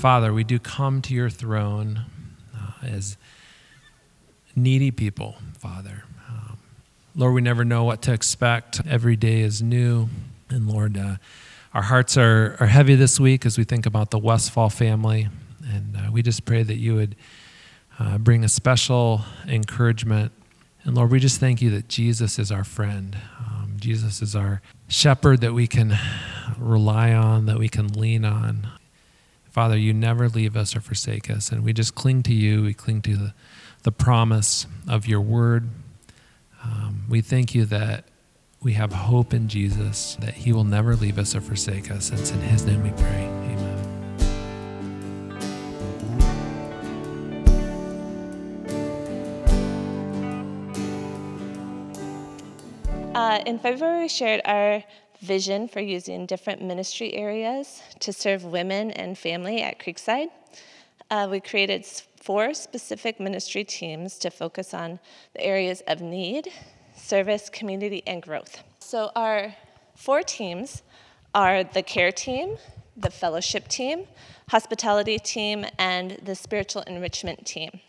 Father, we do come to your throne uh, as needy people, Father. Um, Lord, we never know what to expect. Every day is new. And Lord, uh, our hearts are, are heavy this week as we think about the Westfall family. And uh, we just pray that you would uh, bring a special encouragement. And Lord, we just thank you that Jesus is our friend. Um, Jesus is our shepherd that we can rely on, that we can lean on. Father, you never leave us or forsake us. And we just cling to you. We cling to the, the promise of your word. Um, we thank you that we have hope in Jesus, that he will never leave us or forsake us. And it's in his name we pray. Amen. Uh, in February, we shared our vision for using different ministry areas to serve women and family at Creekside. Uh, we created four specific ministry teams to focus on the areas of need, service, community, and growth. So, our four teams are the care team, the fellowship team, hospitality team, and the spiritual enrichment team.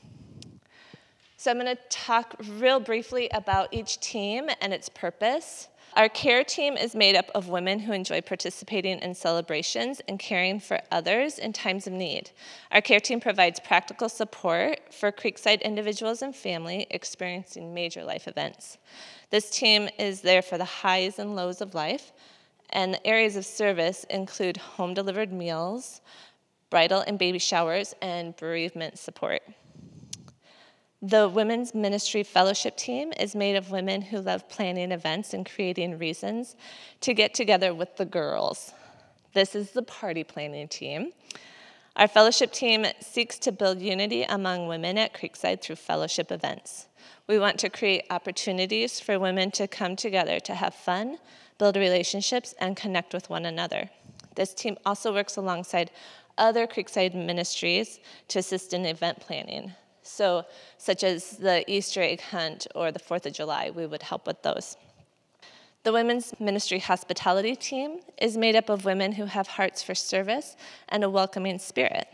So, I'm going to talk real briefly about each team and its purpose. Our care team is made up of women who enjoy participating in celebrations and caring for others in times of need. Our care team provides practical support for Creekside individuals and family experiencing major life events. This team is there for the highs and lows of life, and the areas of service include home delivered meals, bridal and baby showers, and bereavement support. The Women's Ministry Fellowship team is made of women who love planning events and creating reasons to get together with the girls. This is the party planning team. Our fellowship team seeks to build unity among women at Creekside through fellowship events. We want to create opportunities for women to come together to have fun, build relationships, and connect with one another. This team also works alongside other Creekside ministries to assist in event planning. So, such as the Easter egg hunt or the 4th of July, we would help with those. The Women's Ministry Hospitality Team is made up of women who have hearts for service and a welcoming spirit.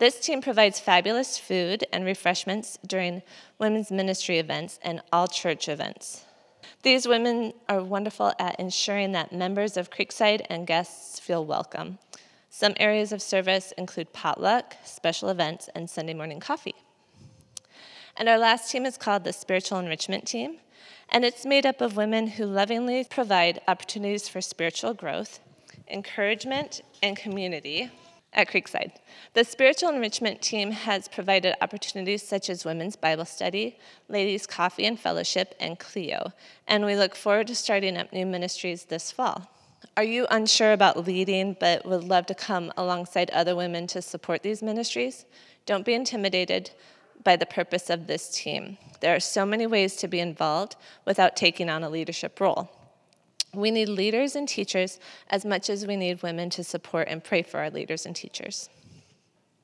This team provides fabulous food and refreshments during women's ministry events and all church events. These women are wonderful at ensuring that members of Creekside and guests feel welcome. Some areas of service include potluck, special events, and Sunday morning coffee. And our last team is called the Spiritual Enrichment Team, and it's made up of women who lovingly provide opportunities for spiritual growth, encouragement, and community at Creekside. The Spiritual Enrichment Team has provided opportunities such as women's Bible study, ladies' coffee and fellowship, and Clio. and we look forward to starting up new ministries this fall. Are you unsure about leading but would love to come alongside other women to support these ministries? Don't be intimidated by the purpose of this team. There are so many ways to be involved without taking on a leadership role. We need leaders and teachers as much as we need women to support and pray for our leaders and teachers.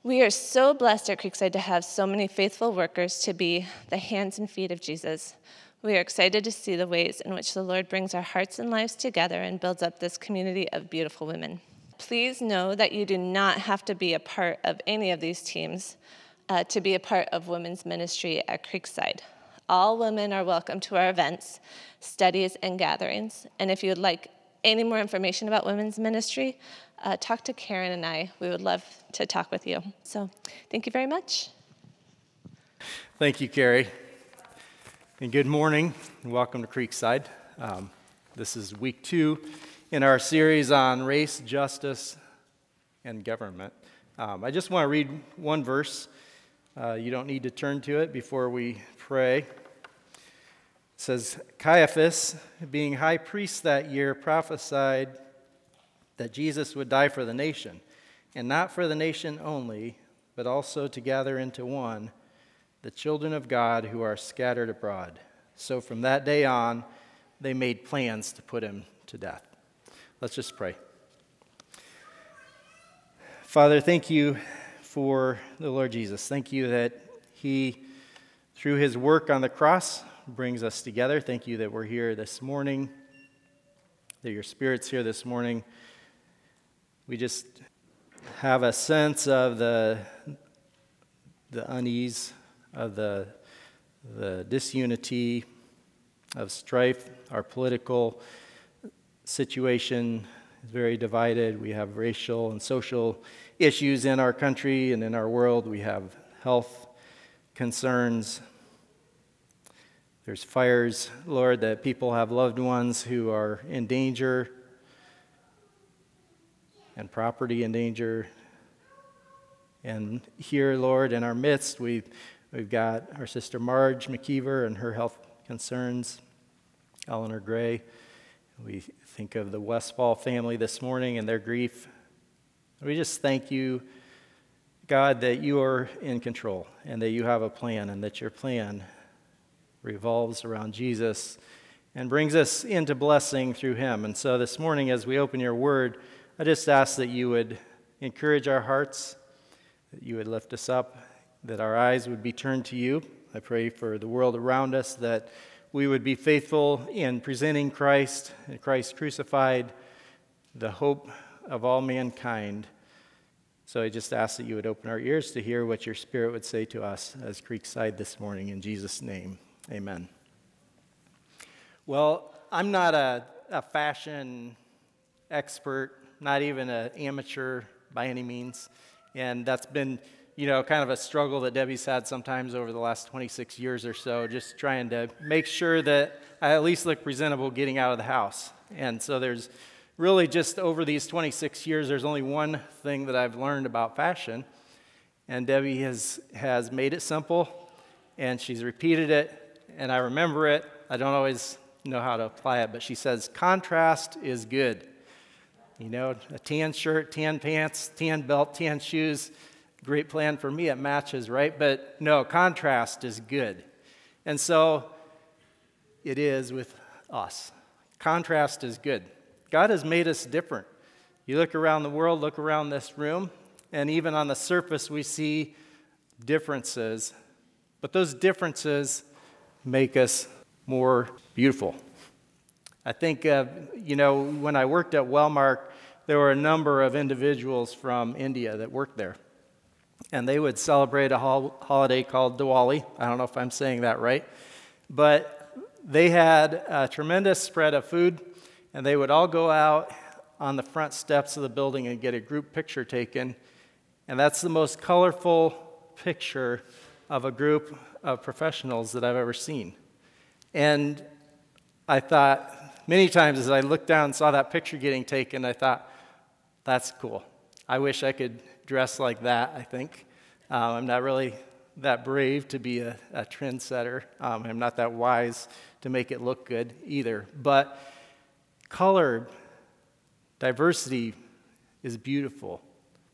We are so blessed at Creekside to have so many faithful workers to be the hands and feet of Jesus. We are excited to see the ways in which the Lord brings our hearts and lives together and builds up this community of beautiful women. Please know that you do not have to be a part of any of these teams uh, to be a part of women's ministry at Creekside. All women are welcome to our events, studies, and gatherings. And if you would like any more information about women's ministry, uh, talk to Karen and I. We would love to talk with you. So, thank you very much. Thank you, Carrie. And good morning, and welcome to Creekside. Um, this is week two in our series on race, justice, and government. Um, I just want to read one verse uh, you don't need to turn to it before we pray. It says Caiaphas, being high priest that year, prophesied that Jesus would die for the nation, and not for the nation only, but also to gather into one the children of God who are scattered abroad. So from that day on, they made plans to put him to death. Let's just pray. Father, thank you for the Lord Jesus. Thank you that He, through His work on the cross, brings us together. Thank you that we're here this morning, that your Spirit's here this morning. We just have a sense of the, the unease, of the, the disunity, of strife. Our political situation is very divided. We have racial and social issues in our country and in our world. We have health concerns. There's fires, Lord, that people have loved ones who are in danger and property in danger. And here, Lord, in our midst, we've, we've got our sister Marge McKeever and her health concerns, Eleanor Gray. We think of the Westfall family this morning and their grief. We just thank you, God, that you are in control and that you have a plan and that your plan revolves around Jesus and brings us into blessing through him. And so this morning, as we open your word, I just ask that you would encourage our hearts, that you would lift us up, that our eyes would be turned to you. I pray for the world around us that we would be faithful in presenting Christ and Christ crucified, the hope of all mankind. So I just ask that you would open our ears to hear what your Spirit would say to us as Creekside this morning. In Jesus' name, amen. Well, I'm not a, a fashion expert, not even an amateur by any means. And that's been, you know, kind of a struggle that Debbie's had sometimes over the last 26 years or so, just trying to make sure that I at least look presentable getting out of the house. And so there's really just over these 26 years, there's only one thing that I've learned about fashion. And Debbie has, has made it simple, and she's repeated it, and I remember it. I don't always know how to apply it, but she says, contrast is good. You know, a tan shirt, tan pants, tan belt, tan shoes, great plan for me. It matches, right? But no, contrast is good. And so it is with us. Contrast is good. God has made us different. You look around the world, look around this room, and even on the surface, we see differences. But those differences make us more beautiful. I think, uh, you know, when I worked at Wellmark, there were a number of individuals from India that worked there. And they would celebrate a hol- holiday called Diwali. I don't know if I'm saying that right. But they had a tremendous spread of food, and they would all go out on the front steps of the building and get a group picture taken. And that's the most colorful picture of a group of professionals that I've ever seen. And I thought, many times as I looked down and saw that picture getting taken, I thought, that's cool. I wish I could dress like that, I think. Um, I'm not really that brave to be a, a trendsetter. Um, I'm not that wise to make it look good either. But color, diversity is beautiful.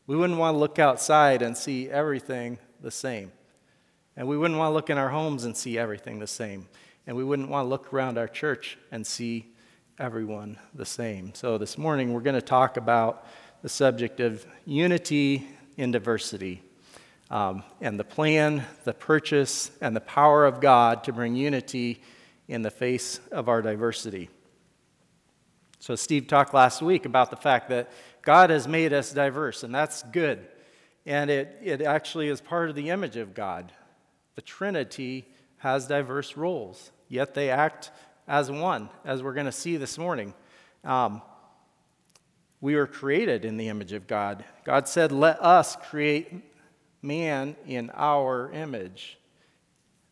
We wouldn't want to look outside and see everything the same. And we wouldn't want to look in our homes and see everything the same. And we wouldn't want to look around our church and see everyone the same. So this morning we're going to talk about the subject of unity in diversity um, and the plan, the purchase, and the power of God to bring unity in the face of our diversity. So, Steve talked last week about the fact that God has made us diverse, and that's good. And it, it actually is part of the image of God. The Trinity has diverse roles, yet they act as one, as we're going to see this morning. Um, we were created in the image of God. God said, Let us create man in our image.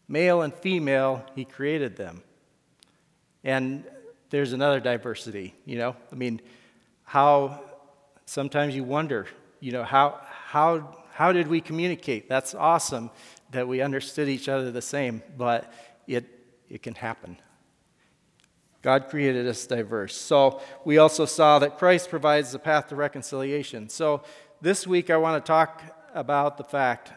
Male and female, He created them. And there's another diversity, you know? I mean, how sometimes you wonder, you know, how, how, how did we communicate? That's awesome that we understood each other the same, but it, it can happen. God created us diverse. So we also saw that Christ provides the path to reconciliation. So this week I want to talk about the fact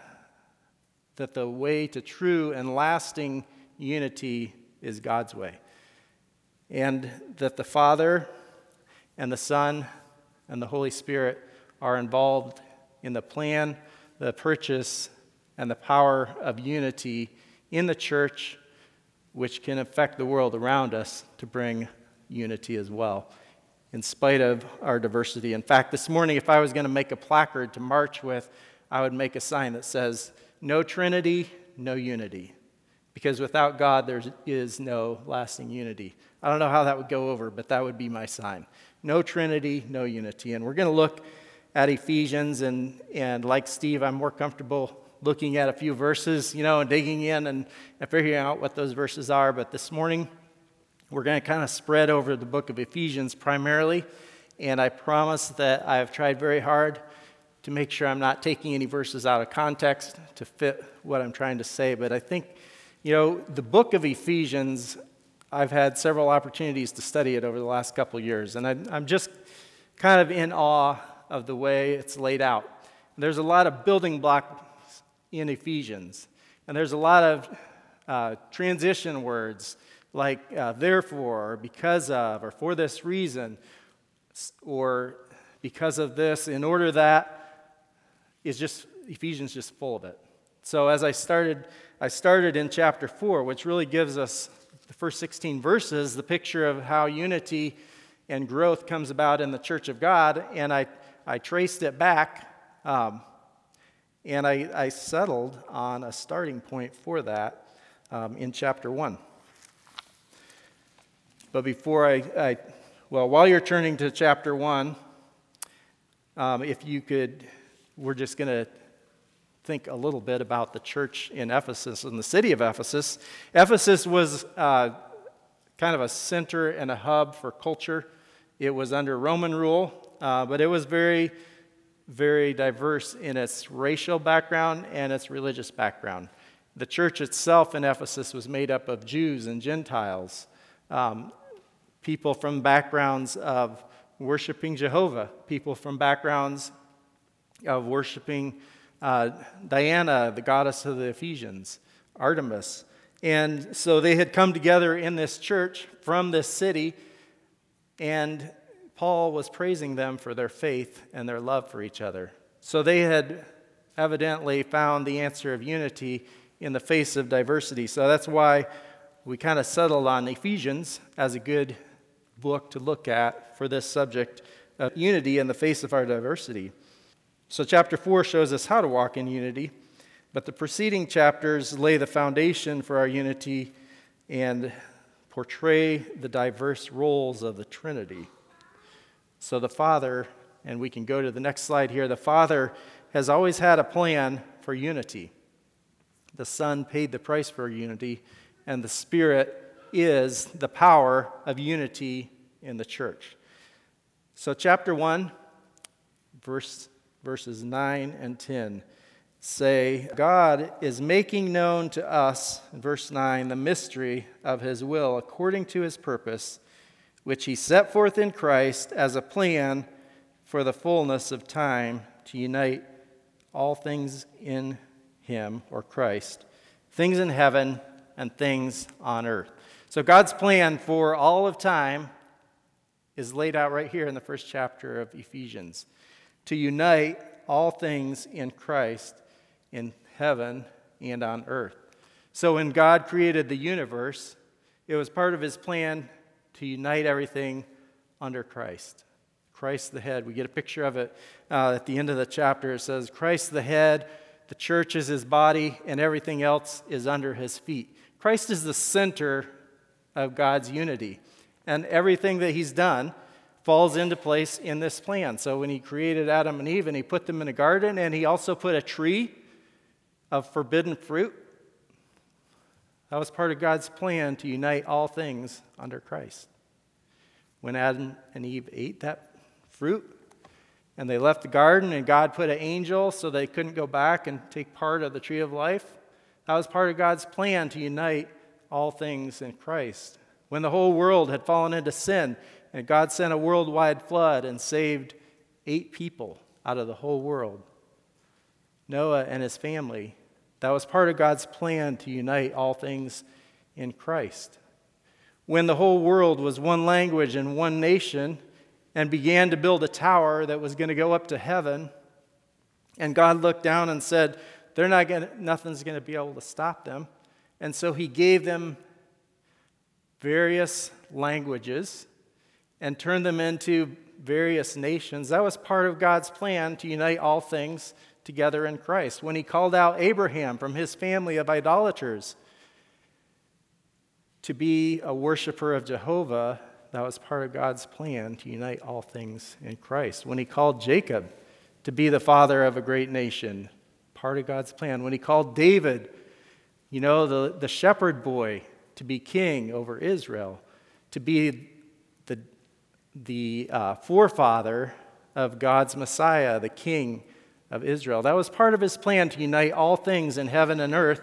that the way to true and lasting unity is God's way. And that the Father and the Son and the Holy Spirit are involved in the plan, the purchase, and the power of unity in the church which can affect the world around us to bring unity as well. in spite of our diversity. In fact, this morning, if I was going to make a placard to march with, I would make a sign that says, No Trinity, no unity. Because without God, there is no lasting unity. I don't know how that would go over, but that would be my sign. No Trinity, no unity. And we're going to look at Ephesians, and, and like Steve, I'm more comfortable looking at a few verses, you know, and digging in and, and figuring out what those verses are. But this morning, we're going to kind of spread over the book of Ephesians primarily. And I promise that I've tried very hard to make sure I'm not taking any verses out of context to fit what I'm trying to say. But I think, you know, the book of Ephesians, I've had several opportunities to study it over the last couple years. And I'm just kind of in awe of the way it's laid out. There's a lot of building blocks in Ephesians, and there's a lot of uh, transition words like uh, therefore, or because of, or for this reason, or because of this, in order that, is just, Ephesians just full of it. So as I started, I started in chapter 4, which really gives us the first 16 verses, the picture of how unity and growth comes about in the church of God, and I, I traced it back, um, and I, I settled on a starting point for that um, in chapter 1. But before I, I, well, while you're turning to chapter 1, um, if you could, we're just going to think a little bit about the church in Ephesus, in the city of Ephesus. Ephesus was uh, kind of a center and a hub for culture. It was under Roman rule, uh, but it was very, very diverse in its racial background and its religious background. The church itself in Ephesus was made up of Jews and Gentiles. Um, people from backgrounds of worshiping Jehovah, people from backgrounds of worshiping uh, Diana, the goddess of the Ephesians, Artemis. And so they had come together in this church from this city, and Paul was praising them for their faith and their love for each other. So they had evidently found the answer of unity in the face of diversity. So that's why we kind of settled on Ephesians as a good book to look at for this subject of unity in the face of our diversity. So, chapter 4 shows us how to walk in unity, but the preceding chapters lay the foundation for our unity and portray the diverse roles of the Trinity. So, the Father, and we can go to the next slide here, the Father has always had a plan for unity. The Son paid the price for unity, and the Spirit is the power of unity in the church. So, chapter 1, verse, verses 9 and 10 say, God is making known to us, in verse 9, the mystery of his will according to his purpose, which he set forth in Christ as a plan for the fullness of time to unite all things in him, or Christ, things in heaven and things on earth. So, God's plan for all of time is laid out right here in the first chapter of Ephesians to unite all things in Christ in heaven and on earth. So when God created the universe, it was part of his plan to unite everything under Christ. Christ the head. We get a picture of it uh, at the end of the chapter. It says, Christ the head, the church is his body, and everything else is under his feet. Christ is the center of God's unity and everything that he's done falls into place in this plan. So when he created Adam and Eve and he put them in a garden and he also put a tree of forbidden fruit, that was part of God's plan to unite all things under Christ. When Adam and Eve ate that fruit and they left the garden and God put an angel so they couldn't go back and take part of the tree of life, that was part of God's plan to unite all things in Christ when the whole world had fallen into sin, and God sent a worldwide flood and saved eight people out of the whole world Noah and his family. That was part of God's plan to unite all things in Christ. When the whole world was one language and one nation, and began to build a tower that was going to go up to heaven, and God looked down and said, They're not gonna, nothing's going to be able to stop them. And so he gave them various languages, and turn them into various nations. That was part of God's plan to unite all things together in Christ. When he called out Abraham from his family of idolaters to be a worshiper of Jehovah, that was part of God's plan to unite all things in Christ. When he called Jacob to be the father of a great nation, part of God's plan. When he called David, you know, the, the shepherd boy, to be king over Israel, to be the uh, forefather of God's Messiah, the king of Israel. That was part of his plan to unite all things in heaven and earth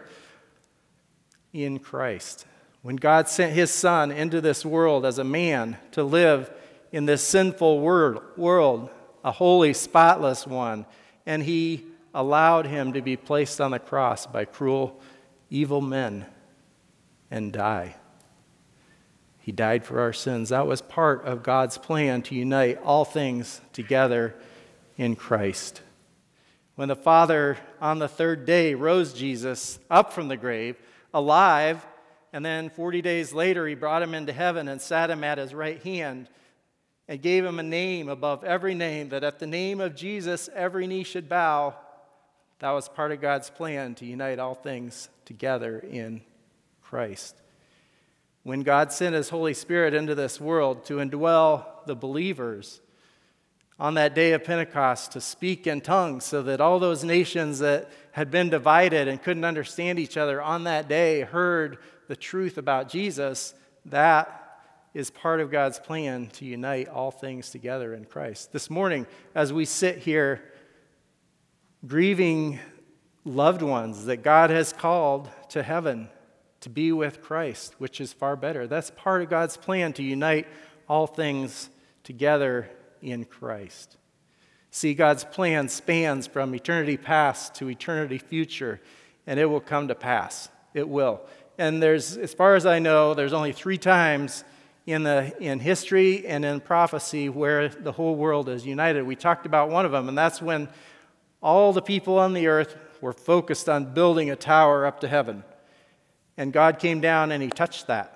in Christ. When God sent his son into this world as a man to live in this sinful world, a holy, spotless one, and he allowed him to be placed on the cross by cruel, evil men and die. He died for our sins. That was part of God's plan to unite all things together in Christ. When the Father on the third day rose Jesus up from the grave, alive, and then 40 days later he brought him into heaven and sat him at his right hand and gave him a name above every name, that at the name of Jesus every knee should bow. That was part of God's plan to unite all things together in Christ. When God sent his Holy Spirit into this world to indwell the believers on that day of Pentecost to speak in tongues so that all those nations that had been divided and couldn't understand each other on that day heard the truth about Jesus, that is part of God's plan to unite all things together in Christ. This morning, as we sit here grieving loved ones that God has called to heaven to be with Christ, which is far better, that's part of God's plan to unite all things together in Christ. See, God's plan spans from eternity past to eternity future, and it will come to pass. It will. And there's, as far as I know, there's only three times in, the, in history and in prophecy where the whole world is united. We talked about one of them, and that's when all the people on the earth were focused on building a tower up to heaven. And God came down and He touched that.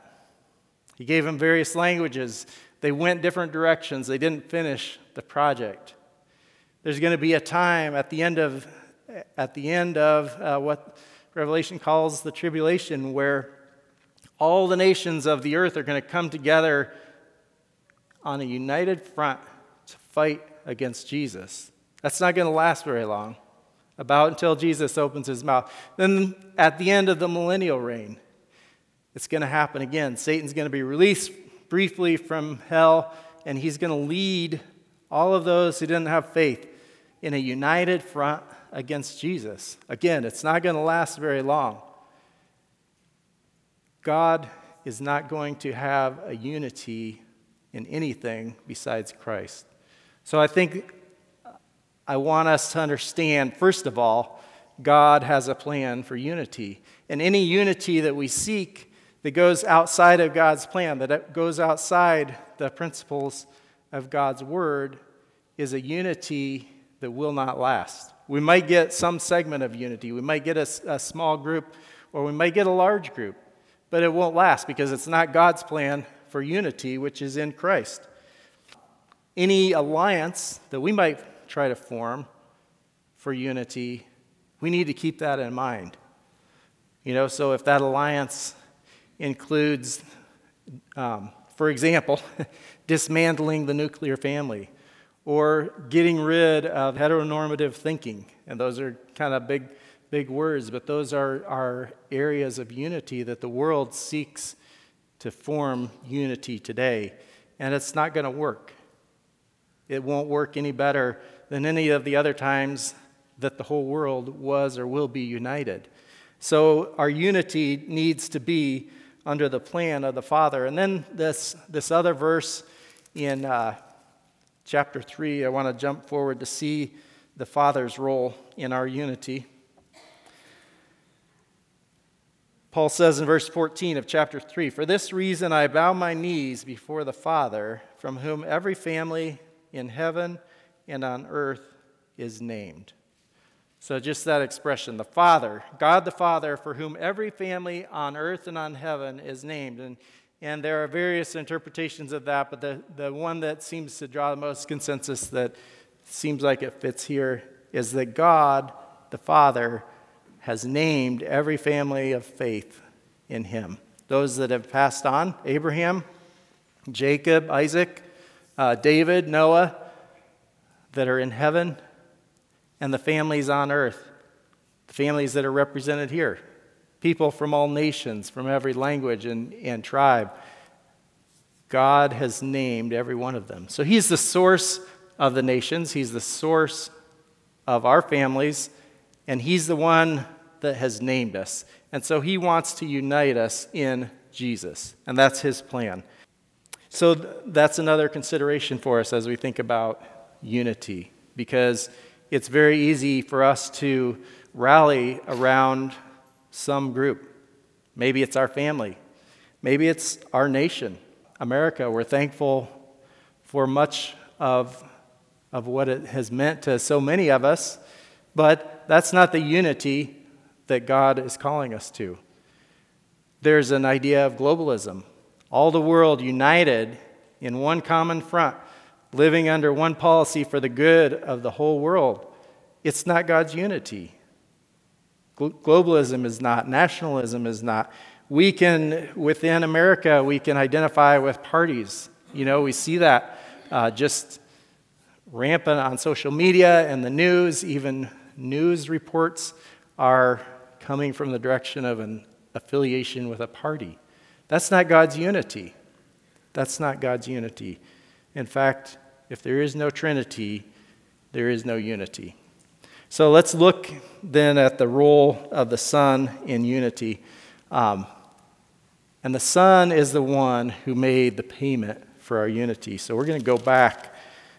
He gave them various languages. They went different directions, they didn't finish the project. There's going to be a time at the end of, at the end of uh, what Revelation calls the tribulation where all the nations of the earth are going to come together on a united front to fight against Jesus. That's not going to last very long, about until Jesus opens his mouth. Then at the end of the millennial reign, it's going to happen again. Satan's going to be released briefly from hell, and he's going to lead all of those who didn't have faith in a united front against Jesus. Again, it's not going to last very long. God is not going to have a unity in anything besides Christ. So I think I want us to understand, first of all, God has a plan for unity. And any unity that we seek that goes outside of God's plan, that goes outside the principles of God's word, is a unity that will not last. We might get some segment of unity, we might get a, a small group, or we might get a large group but it won't last because it's not God's plan for unity, which is in Christ. Any alliance that we might try to form for unity, we need to keep that in mind. You know, so if that alliance includes, um, for example, dismantling the nuclear family or getting rid of heteronormative thinking, and those are kind of big big words, but those are, are areas of unity that the world seeks to form unity today. And it's not going to work. It won't work any better than any of the other times that the whole world was or will be united. So our unity needs to be under the plan of the Father. And then this, this other verse in uh, chapter 3, I want to jump forward to see the Father's role in our unity. Paul says in verse 14 of chapter 3 For this reason I bow my knees before the Father, from whom every family in heaven and on earth is named. So, just that expression, the Father, God the Father, for whom every family on earth and on heaven is named. And And there are various interpretations of that, but the, the one that seems to draw the most consensus that seems like it fits here is that God, the Father, has named every family of faith in Him. Those that have passed on Abraham, Jacob, Isaac, uh, David, Noah, that are in heaven, and the families on earth, the families that are represented here people from all nations, from every language and, and tribe. God has named every one of them. So He's the source of the nations, He's the source of our families, and He's the one that has named us. And so He wants to unite us in Jesus, and that's His plan. So that's another consideration for us as we think about unity, because it's very easy for us to rally around some group. Maybe it's our family. Maybe it's our nation, America. We're thankful for much of, of what it has meant to so many of us, but that's not the unity that God is calling us to. There's an idea of globalism. All the world united in one common front, living under one policy for the good of the whole world. It's not God's unity. Globalism is not, nationalism is not. We can, within America, we can identify with parties. You know, we see that uh, just rampant on social media and the news. Even news reports are coming from the direction of an affiliation with a party. That's not God's unity. That's not God's unity. In fact, if there is no Trinity, there is no unity. So let's look then at the role of the Son in unity. Um, and the Son is the one who made the payment for our unity. So we're going to go back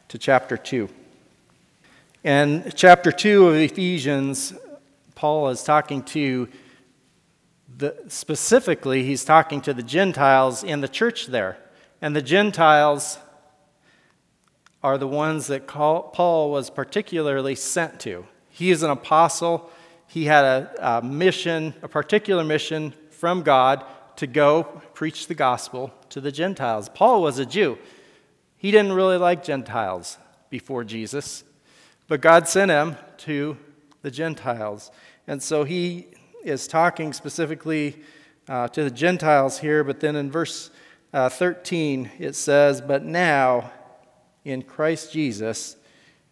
to chapter 2. And chapter 2 of Ephesians, Paul is talking to the, specifically, he's talking to the Gentiles in the church there. And the Gentiles are the ones that Paul was particularly sent to. He is an apostle. He had a, a mission, a particular mission from God to go preach the gospel to the Gentiles. Paul was a Jew. He didn't really like Gentiles before Jesus, but God sent him to the Gentiles. And so he is talking specifically uh, to the Gentiles here, but then in verse uh, 13 it says, But now in Christ Jesus,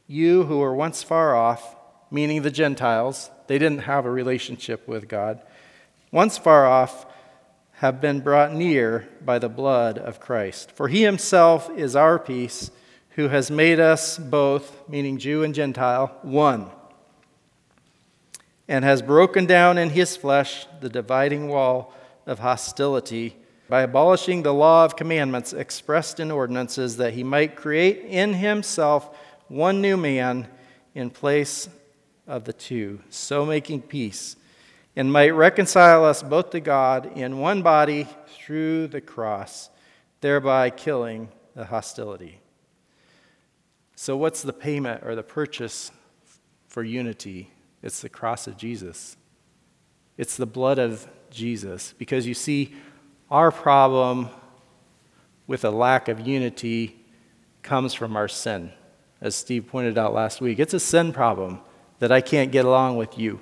you who were once far off, meaning the Gentiles, they didn't have a relationship with God, once far off, have been brought near by the blood of Christ. For he himself is our peace, who has made us both, meaning Jew and Gentile, one, and has broken down in his flesh the dividing wall of hostility by abolishing the law of commandments expressed in ordinances, that he might create in himself one new man in place of the two, so making peace, and might reconcile us both to God in one body through the cross, thereby killing the hostility. So, what's the payment or the purchase for unity? It's the cross of Jesus. It's the blood of Jesus. Because you see, our problem with a lack of unity comes from our sin. As Steve pointed out last week, it's a sin problem that I can't get along with you,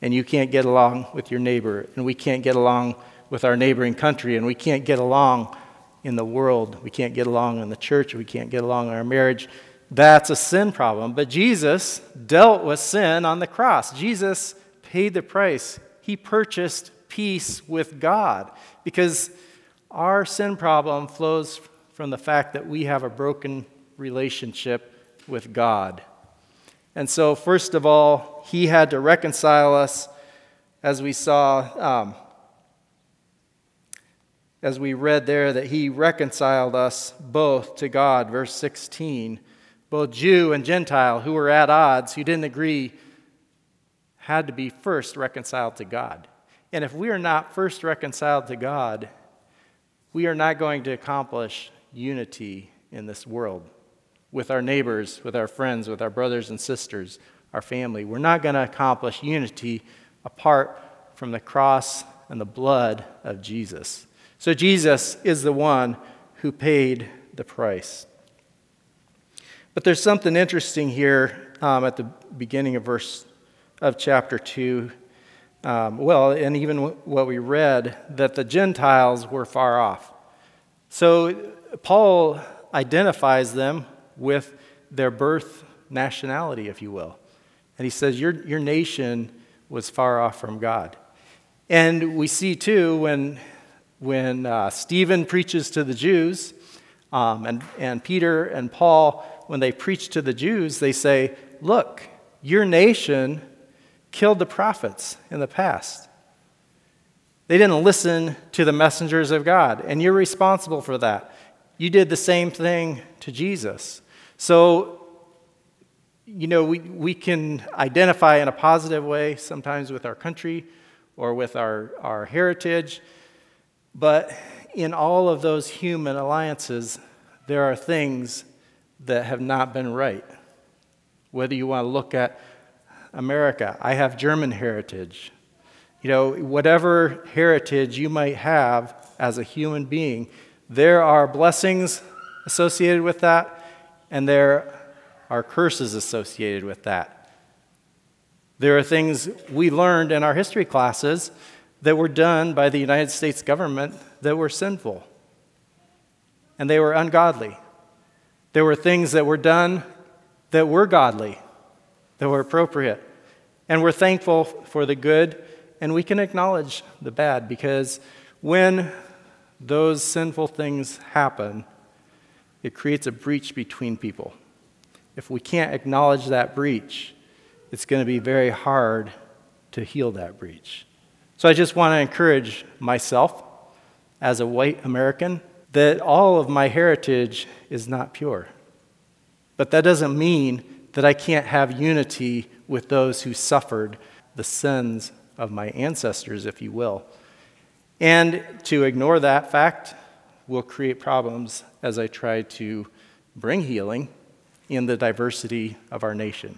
and you can't get along with your neighbor, and we can't get along with our neighboring country, and we can't get along in the world. We can't get along in the church, we can't get along in our marriage. That's a sin problem. But Jesus dealt with sin on the cross. Jesus paid the price. He purchased peace with God because our sin problem flows from the fact that we have a broken relationship with God. And so, first of all, he had to reconcile us, as we saw, um, as we read there, that he reconciled us both to God. Verse 16 both Jew and Gentile who were at odds, who didn't agree, had to be first reconciled to God. And if we are not first reconciled to God, we are not going to accomplish unity in this world with our neighbors, with our friends, with our brothers and sisters, our family. We're not going to accomplish unity apart from the cross and the blood of Jesus. So Jesus is the one who paid the price. But there's something interesting here um, at the beginning of verse of chapter 2. Um, well, and even what we read, that the Gentiles were far off. So Paul identifies them with their birth nationality, if you will. And he says, Your, your nation was far off from God. And we see too when, when uh, Stephen preaches to the Jews, um, and, and Peter and Paul, when they preach to the Jews, they say, Look, your nation killed the prophets in the past. They didn't listen to the messengers of God, and you're responsible for that. You did the same thing to Jesus. So, you know, we, we can identify in a positive way sometimes with our country or with our, our heritage, but in all of those human alliances, there are things that have not been right. Whether you want to look at America, I have German heritage. You know, whatever heritage you might have as a human being, there are blessings associated with that, and there are curses associated with that. There are things we learned in our history classes that were done by the United States government that were sinful and they were ungodly. There were things that were done that were godly, that were appropriate. And we're thankful for the good, and we can acknowledge the bad because when those sinful things happen, it creates a breach between people. If we can't acknowledge that breach, it's going to be very hard to heal that breach. So I just want to encourage myself as a white American that all of my heritage is not pure. But that doesn't mean that I can't have unity with those who suffered the sins of my ancestors, if you will. And to ignore that fact will create problems as I try to bring healing in the diversity of our nation.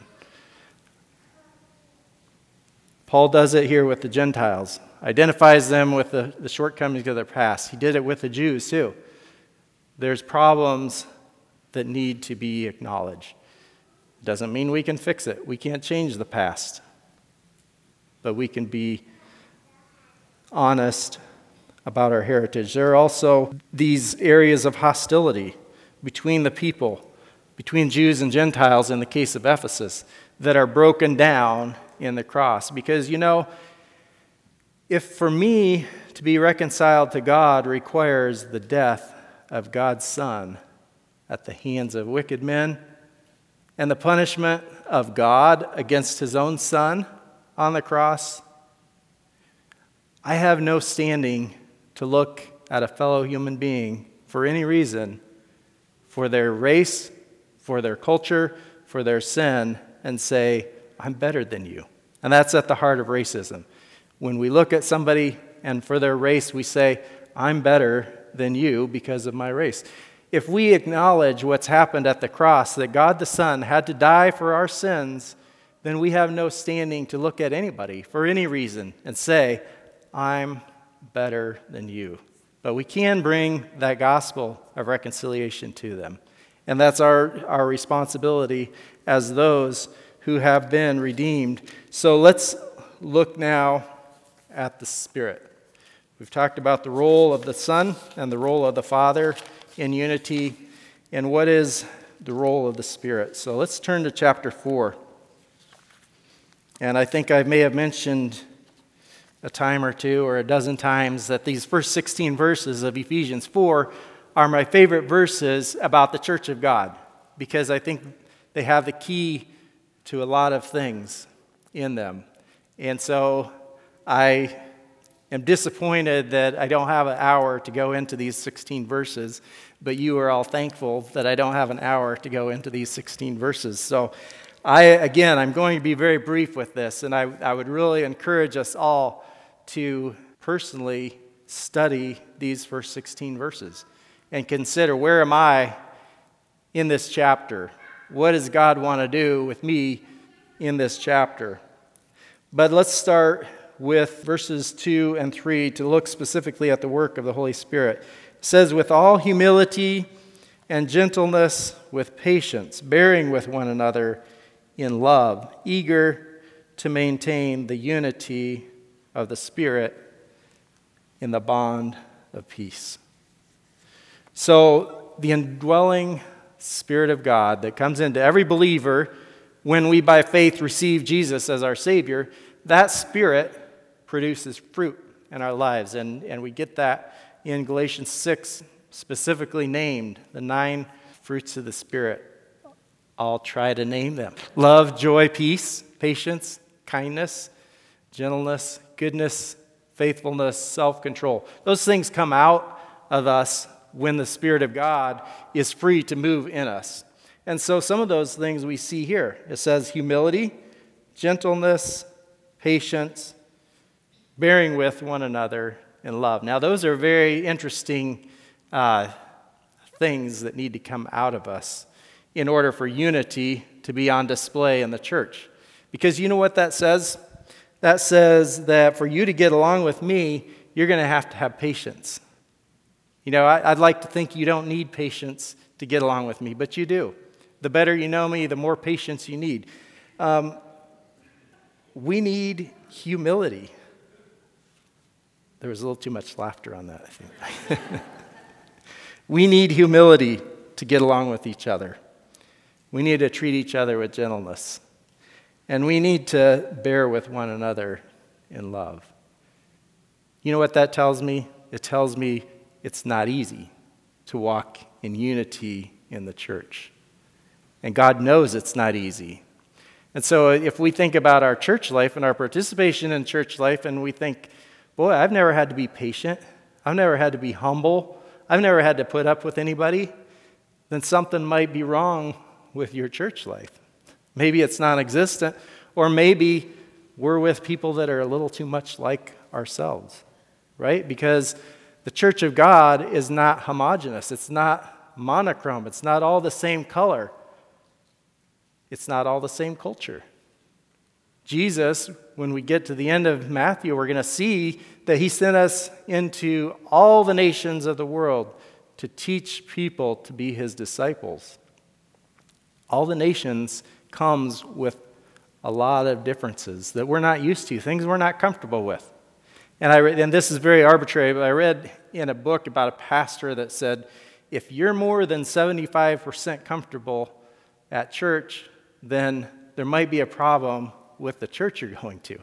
Paul does it here with the Gentiles, identifies them with the, the shortcomings of their past. He did it with the Jews too. There's problems that need to be acknowledged. Doesn't mean we can fix it. We can't change the past. But we can be honest about our heritage. There are also these areas of hostility between the people, between Jews and Gentiles in the case of Ephesus, that are broken down in the cross. Because, you know, if for me to be reconciled to God requires the death of God's Son at the hands of wicked men and the punishment of God against his own Son on the cross, I have no standing to look at a fellow human being for any reason, for their race, for their culture, for their sin, and say, I'm better than you. And that's at the heart of racism. When we look at somebody and for their race, we say, I'm better than you because of my race. If we acknowledge what's happened at the cross, that God the Son had to die for our sins, then we have no standing to look at anybody for any reason and say, I'm better than you. But we can bring that gospel of reconciliation to them. And that's our, our responsibility as those who have been redeemed. So let's look now at the Spirit. We've talked about the role of the Son and the role of the Father in unity, and what is the role of the Spirit. So let's turn to chapter 4. And I think I may have mentioned a time or two or a dozen times that these first 16 verses of Ephesians 4 are my favorite verses about the church of God because I think they have the key to a lot of things in them. And so I am disappointed that I don't have an hour to go into these 16 verses, but you are all thankful that I don't have an hour to go into these 16 verses. So, I, again, I'm going to be very brief with this, and I, I would really encourage us all to personally study these first 16 verses and consider where am I in this chapter? What does God want to do with me in this chapter? But let's start with verses 2 and 3 to look specifically at the work of the Holy Spirit. It says, With all humility and gentleness, with patience, bearing with one another in love, eager to maintain the unity of the Spirit in the bond of peace. So, the indwelling Spirit of God that comes into every believer when we by faith receive Jesus as our Savior, that Spirit produces fruit in our lives. And, and we get that in Galatians 6, specifically named the nine fruits of the Spirit. I'll try to name them love, joy, peace, patience, kindness, gentleness, goodness, faithfulness, self control. Those things come out of us when the Spirit of God is free to move in us. And so some of those things we see here. It says humility, gentleness, patience, bearing with one another in love. Now, those are very interesting uh, things that need to come out of us in order for unity to be on display in the church. Because you know what that says? That says that for you to get along with me, you're going to have to have patience. You know, I, would like to think you don't need patience to get along with me, but you do. The better you know me, the more patience you need. Um, we need humility. There was a little too much laughter on that, I think. we need humility to get along with each other. We need to treat each other with gentleness. And we need to bear with one another in love. You know what that tells me? It tells me it's not easy to walk in unity in the church. And God knows it's not easy. And so, if we think about our church life and our participation in church life, and we think, boy, I've never had to be patient, I've never had to be humble, I've never had to put up with anybody, then something might be wrong with your church life. Maybe it's non existent, or maybe we're with people that are a little too much like ourselves, right? Because the church of God is not homogenous, it's not monochrome, it's not all the same color. It's not all the same culture. Jesus, when we get to the end of Matthew, we're going to see that he sent us into all the nations of the world to teach people to be his disciples. All the nations comes with a lot of differences that we're not used to, things we're not comfortable with. And, I and this is very arbitrary, but I read in a book about a pastor that said, if you're more than 75% comfortable at church, then there might be a problem with the church you're going to.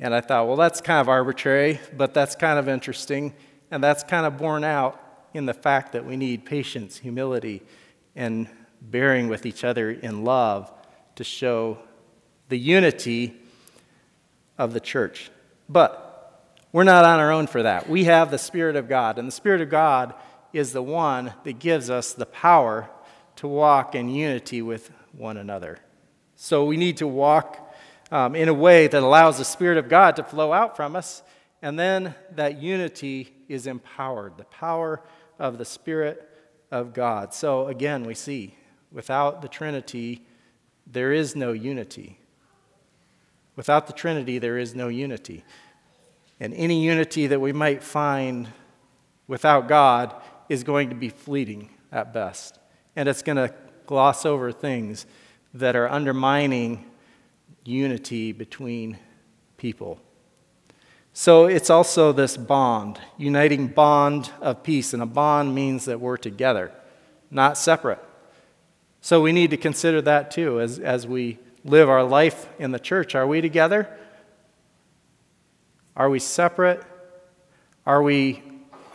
And I thought, well, that's kind of arbitrary, but that's kind of interesting. And that's kind of borne out in the fact that we need patience, humility, and bearing with each other in love to show the unity of the church. But we're not on our own for that. We have the Spirit of God, and the Spirit of God is the one that gives us the power to walk in unity with one another. So we need to walk um, in a way that allows the Spirit of God to flow out from us, and then that unity is empowered the power of the Spirit of God. So again, we see without the Trinity, there is no unity. Without the Trinity, there is no unity. And any unity that we might find without God is going to be fleeting at best. And it's going to gloss over things that are undermining unity between people. So it's also this bond, uniting bond of peace. And a bond means that we're together, not separate. So we need to consider that too as, as we live our life in the church. Are we together? Are we separate? Are we,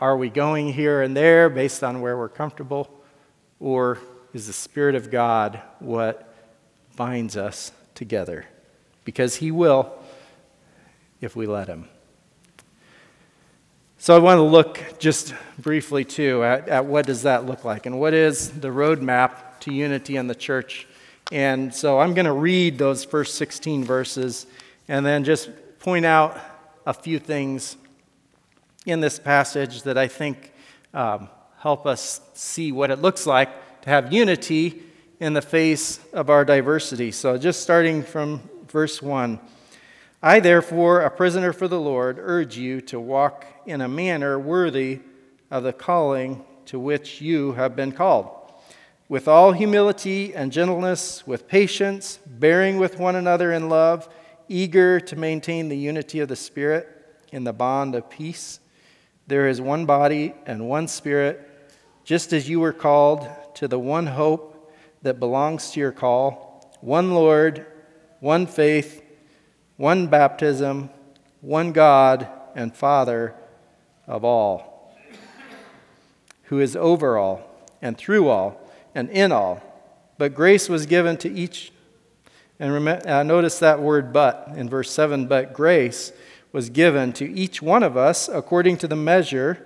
are we going here and there based on where we're comfortable? Or is the Spirit of God what binds us together? Because He will if we let Him. So I want to look just briefly too at, at what does that look like and what is the roadmap to unity in the church. And so I'm going to read those first 16 verses and then just point out a few things in this passage that I think um, help us see what it looks like to have unity in the face of our diversity. So, just starting from verse 1 I, therefore, a prisoner for the Lord, urge you to walk in a manner worthy of the calling to which you have been called, with all humility and gentleness, with patience, bearing with one another in love, eager to maintain the unity of the Spirit in the bond of peace. There is one body and one Spirit, just as you were called to the one hope that belongs to your call, one Lord, one faith one baptism, one God and Father of all, who is over all and through all and in all. But grace was given to each. And remember, uh, notice that word but in verse 7 but grace was given to each one of us according to the measure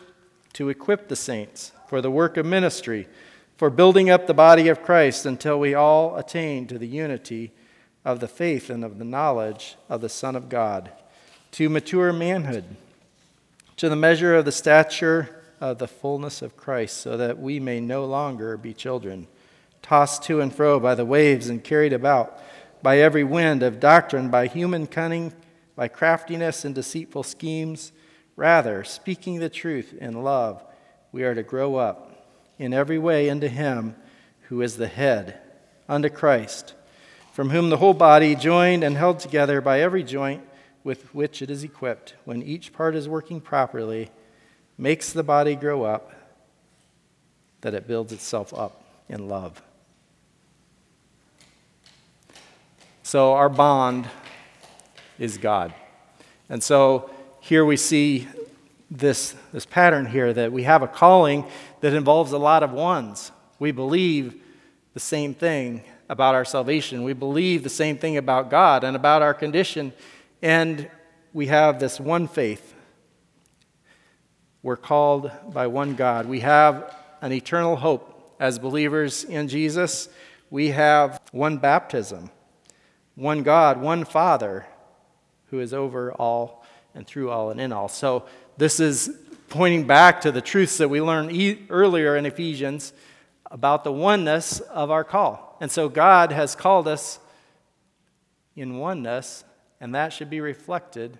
to equip the saints for the work of ministry, for building up the body of Christ until we all attain to the unity of the faith and of the knowledge of the Son of God, to mature manhood, to the measure of the stature of the fullness of Christ, so that we may no longer be children, tossed to and fro by the waves and carried about by every wind of doctrine, by human cunning, by craftiness and deceitful schemes. Rather, speaking the truth in love, we are to grow up in every way into Him who is the head, unto Christ from whom the whole body, joined and held together by every joint with which it is equipped, when each part is working properly, makes the body grow up, that it builds itself up in love. So, our bond is God. And so, here we see this, this pattern here that we have a calling that involves a lot of ones. We believe the same thing about our salvation. We believe the same thing about God and about our condition. And we have this one faith. We're called by one God. We have an eternal hope as believers in Jesus. We have one baptism, one God, one Father who is over all and through all and in all. So this is pointing back to the truths that we learned e- earlier in Ephesians about the oneness of our call. And so God has called us in oneness, and that should be reflected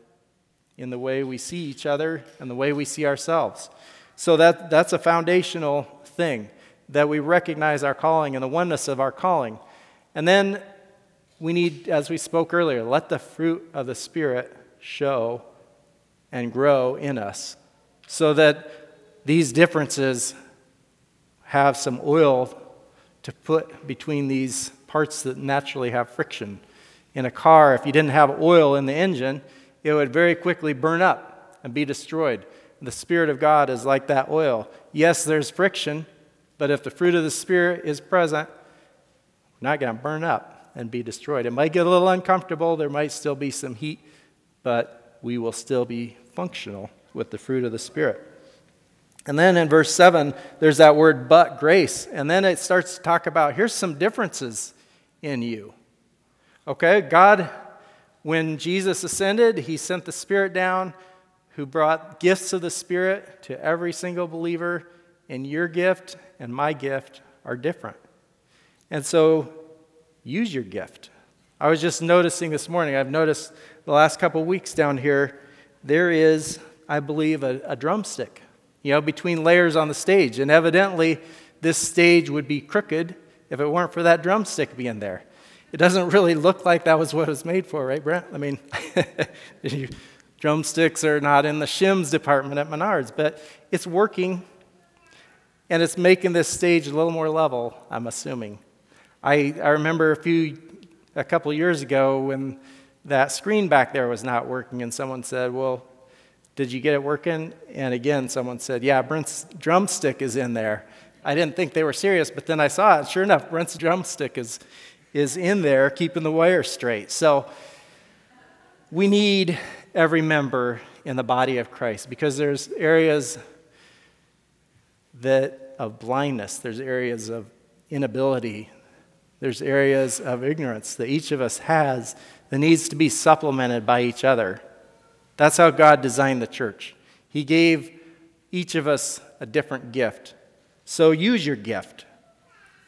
in the way we see each other and the way we see ourselves. So that, that's a foundational thing that we recognize our calling and the oneness of our calling. And then we need, as we spoke earlier, let the fruit of the Spirit show and grow in us so that these differences have some oil to put between these parts that naturally have friction. In a car, if you didn't have oil in the engine, it would very quickly burn up and be destroyed. The Spirit of God is like that oil. Yes, there's friction, but if the fruit of the Spirit is present, we're not going to burn up and be destroyed. It might get a little uncomfortable, there might still be some heat, but we will still be functional with the fruit of the Spirit. And then in verse 7, there's that word but grace. And then it starts to talk about here's some differences in you. Okay, God, when Jesus ascended, he sent the Spirit down who brought gifts of the Spirit to every single believer. And your gift and my gift are different. And so use your gift. I was just noticing this morning, I've noticed the last couple weeks down here, there is, I believe, a, a drumstick you know, between layers on the stage. And evidently, this stage would be crooked if it weren't for that drumstick being there. It doesn't really look like that was what it was made for, right, Brent? I mean, drumsticks are not in the shims department at Menards, but it's working and it's making this stage a little more level, I'm assuming. I, I remember a few, a couple years ago when that screen back there was not working, and someone said, Well, did you get it working? And again, someone said, Yeah, Brent's drumstick is in there. I didn't think they were serious, but then I saw it. Sure enough, Brent's drumstick is, is in there, keeping the wire straight. So we need every member in the body of Christ because there's areas that of blindness, there's areas of inability, there's areas of ignorance that each of us has that needs to be supplemented by each other. That's how God designed the church. He gave each of us a different gift. So use your gift.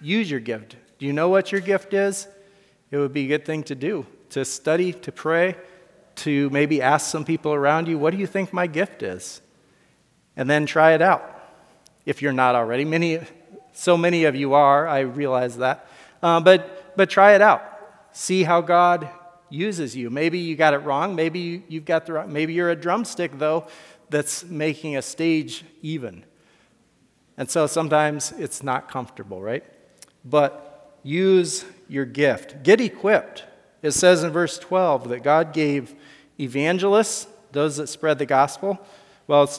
Use your gift. Do you know what your gift is? It would be a good thing to do to study, to pray, to maybe ask some people around you, what do you think my gift is? And then try it out if you're not already. Many, so many of you are, I realize that. Uh, but, but try it out. See how God uses you. Maybe you got it wrong. Maybe you, you've got the wrong, maybe you're a drumstick though that's making a stage even. And so sometimes it's not comfortable, right? But use your gift. Get equipped. It says in verse 12 that God gave evangelists, those that spread the gospel, well,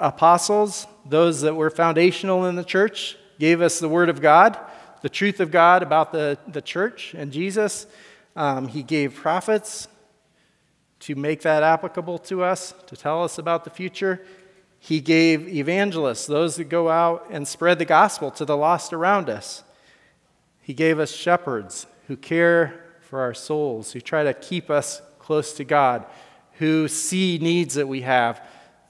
apostles, those that were foundational in the church, gave us the word of God, the truth of God about the, the church and Jesus. Um, he gave prophets to make that applicable to us, to tell us about the future. He gave evangelists, those that go out and spread the gospel to the lost around us. He gave us shepherds who care for our souls, who try to keep us close to God, who see needs that we have,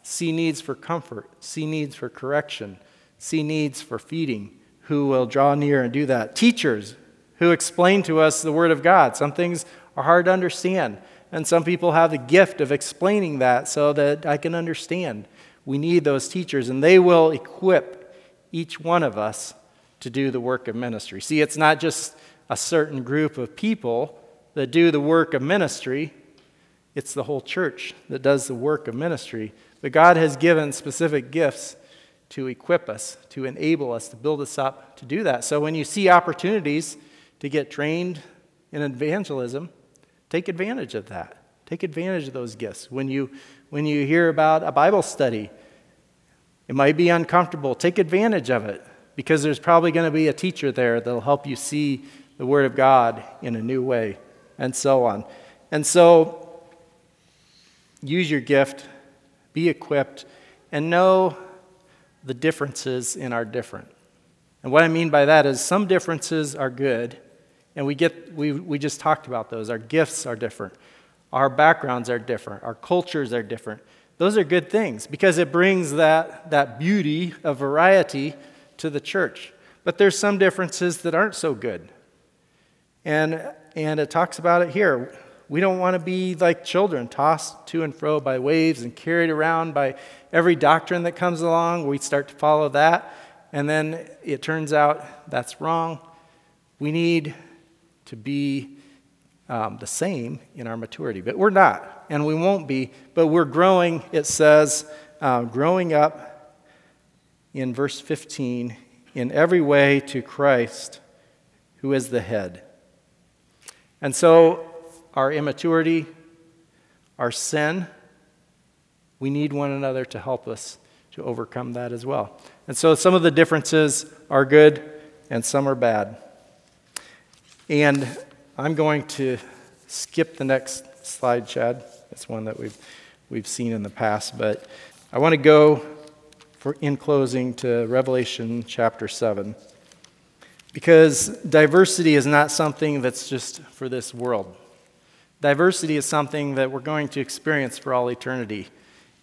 see needs for comfort, see needs for correction, see needs for feeding, who will draw near and do that. Teachers who explain to us the Word of God. Some things are hard to understand, and some people have the gift of explaining that so that I can understand. We need those teachers, and they will equip each one of us to do the work of ministry. See, it's not just a certain group of people that do the work of ministry, it's the whole church that does the work of ministry. But God has given specific gifts to equip us, to enable us, to build us up to do that. So when you see opportunities to get trained in evangelism, take advantage of that. Take advantage of those gifts. When you, when you hear about a Bible study, it might be uncomfortable. Take advantage of it because there's probably going to be a teacher there that'll help you see the Word of God in a new way, and so on. And so, use your gift, be equipped, and know the differences in our different. And what I mean by that is some differences are good, and we, get, we, we just talked about those. Our gifts are different, our backgrounds are different, our cultures are different. Those are good things because it brings that, that beauty of variety to the church. But there's some differences that aren't so good. And, and it talks about it here. We don't want to be like children, tossed to and fro by waves and carried around by every doctrine that comes along. We start to follow that, and then it turns out that's wrong. We need to be um, the same in our maturity, but we're not, and we won't be, but we're growing, it says, uh, growing up in verse 15 in every way to Christ, who is the head. And so, our immaturity, our sin, we need one another to help us to overcome that as well. And so, some of the differences are good and some are bad. And I'm going to skip the next slide, Chad. It's one that we've, we've seen in the past, but I want to go for, in closing to Revelation chapter 7. Because diversity is not something that's just for this world. Diversity is something that we're going to experience for all eternity.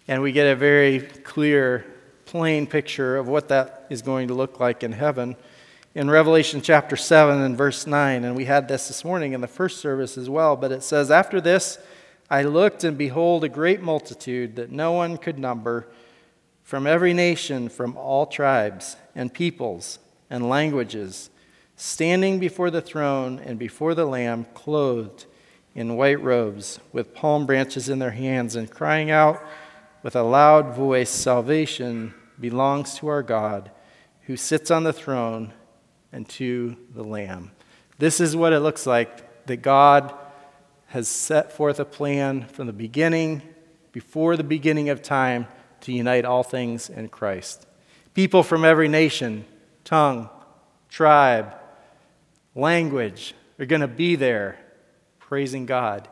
And we get a very clear, plain picture of what that is going to look like in heaven in Revelation chapter 7 and verse 9. And we had this this morning in the first service as well. But it says, After this, I looked, and behold, a great multitude that no one could number from every nation, from all tribes and peoples and languages standing before the throne and before the Lamb, clothed in white robes, with palm branches in their hands, and crying out with a loud voice Salvation belongs to our God, who sits on the throne, and to the Lamb. This is what it looks like that God has set forth a plan from the beginning, before the beginning of time, to unite all things in Christ. People from every nation, tongue, tribe, language are going to be there praising God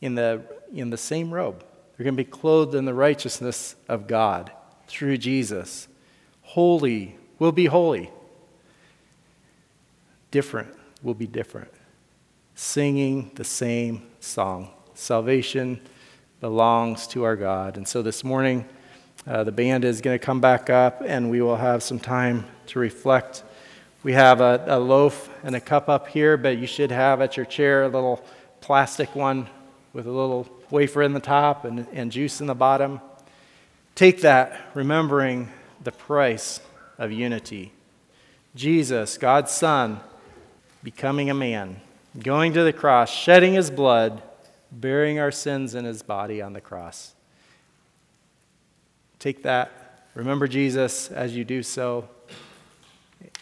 in the in the same robe. They're going to be clothed in the righteousness of God through Jesus. Holy will be holy. Different will be different. Singing the same song. Salvation belongs to our God. And so this morning, uh, the band is going to come back up and we will have some time to reflect. We have a, a loaf and a cup up here, but you should have at your chair a little plastic one with a little wafer in the top and, and juice in the bottom. Take that, remembering the price of unity. Jesus, God's Son, becoming a man, going to the cross, shedding his blood, bearing our sins in his body on the cross. Take that, remember Jesus as you do so,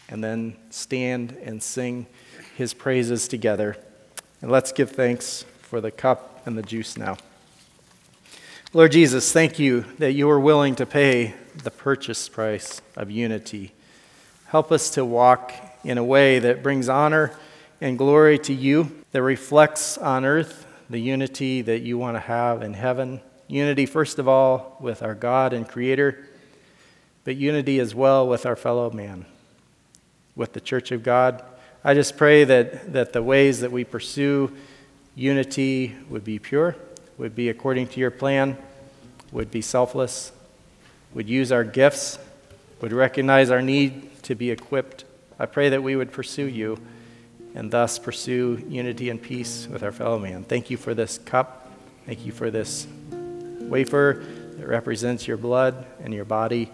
and then stand and sing his praises together. And let's give thanks for the cup and the juice now. Lord Jesus, thank you that you are willing to pay the purchase price of unity. Help us to walk in a way that brings honor and glory to you, that reflects on earth the unity that you want to have in heaven. Unity, first of all, with our God and Creator, but unity as well with our fellow man, with the church of God. I just pray that, that the ways that we pursue unity would be pure, would be according to your plan, would be selfless, would use our gifts, would recognize our need to be equipped. I pray that we would pursue you and thus pursue unity and peace with our fellow man. Thank you for this cup. Thank you for this wafer that represents your blood and your body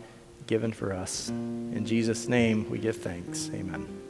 given for us. In Jesus' name, we give thanks. Amen.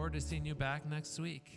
Forward to seeing you back next week.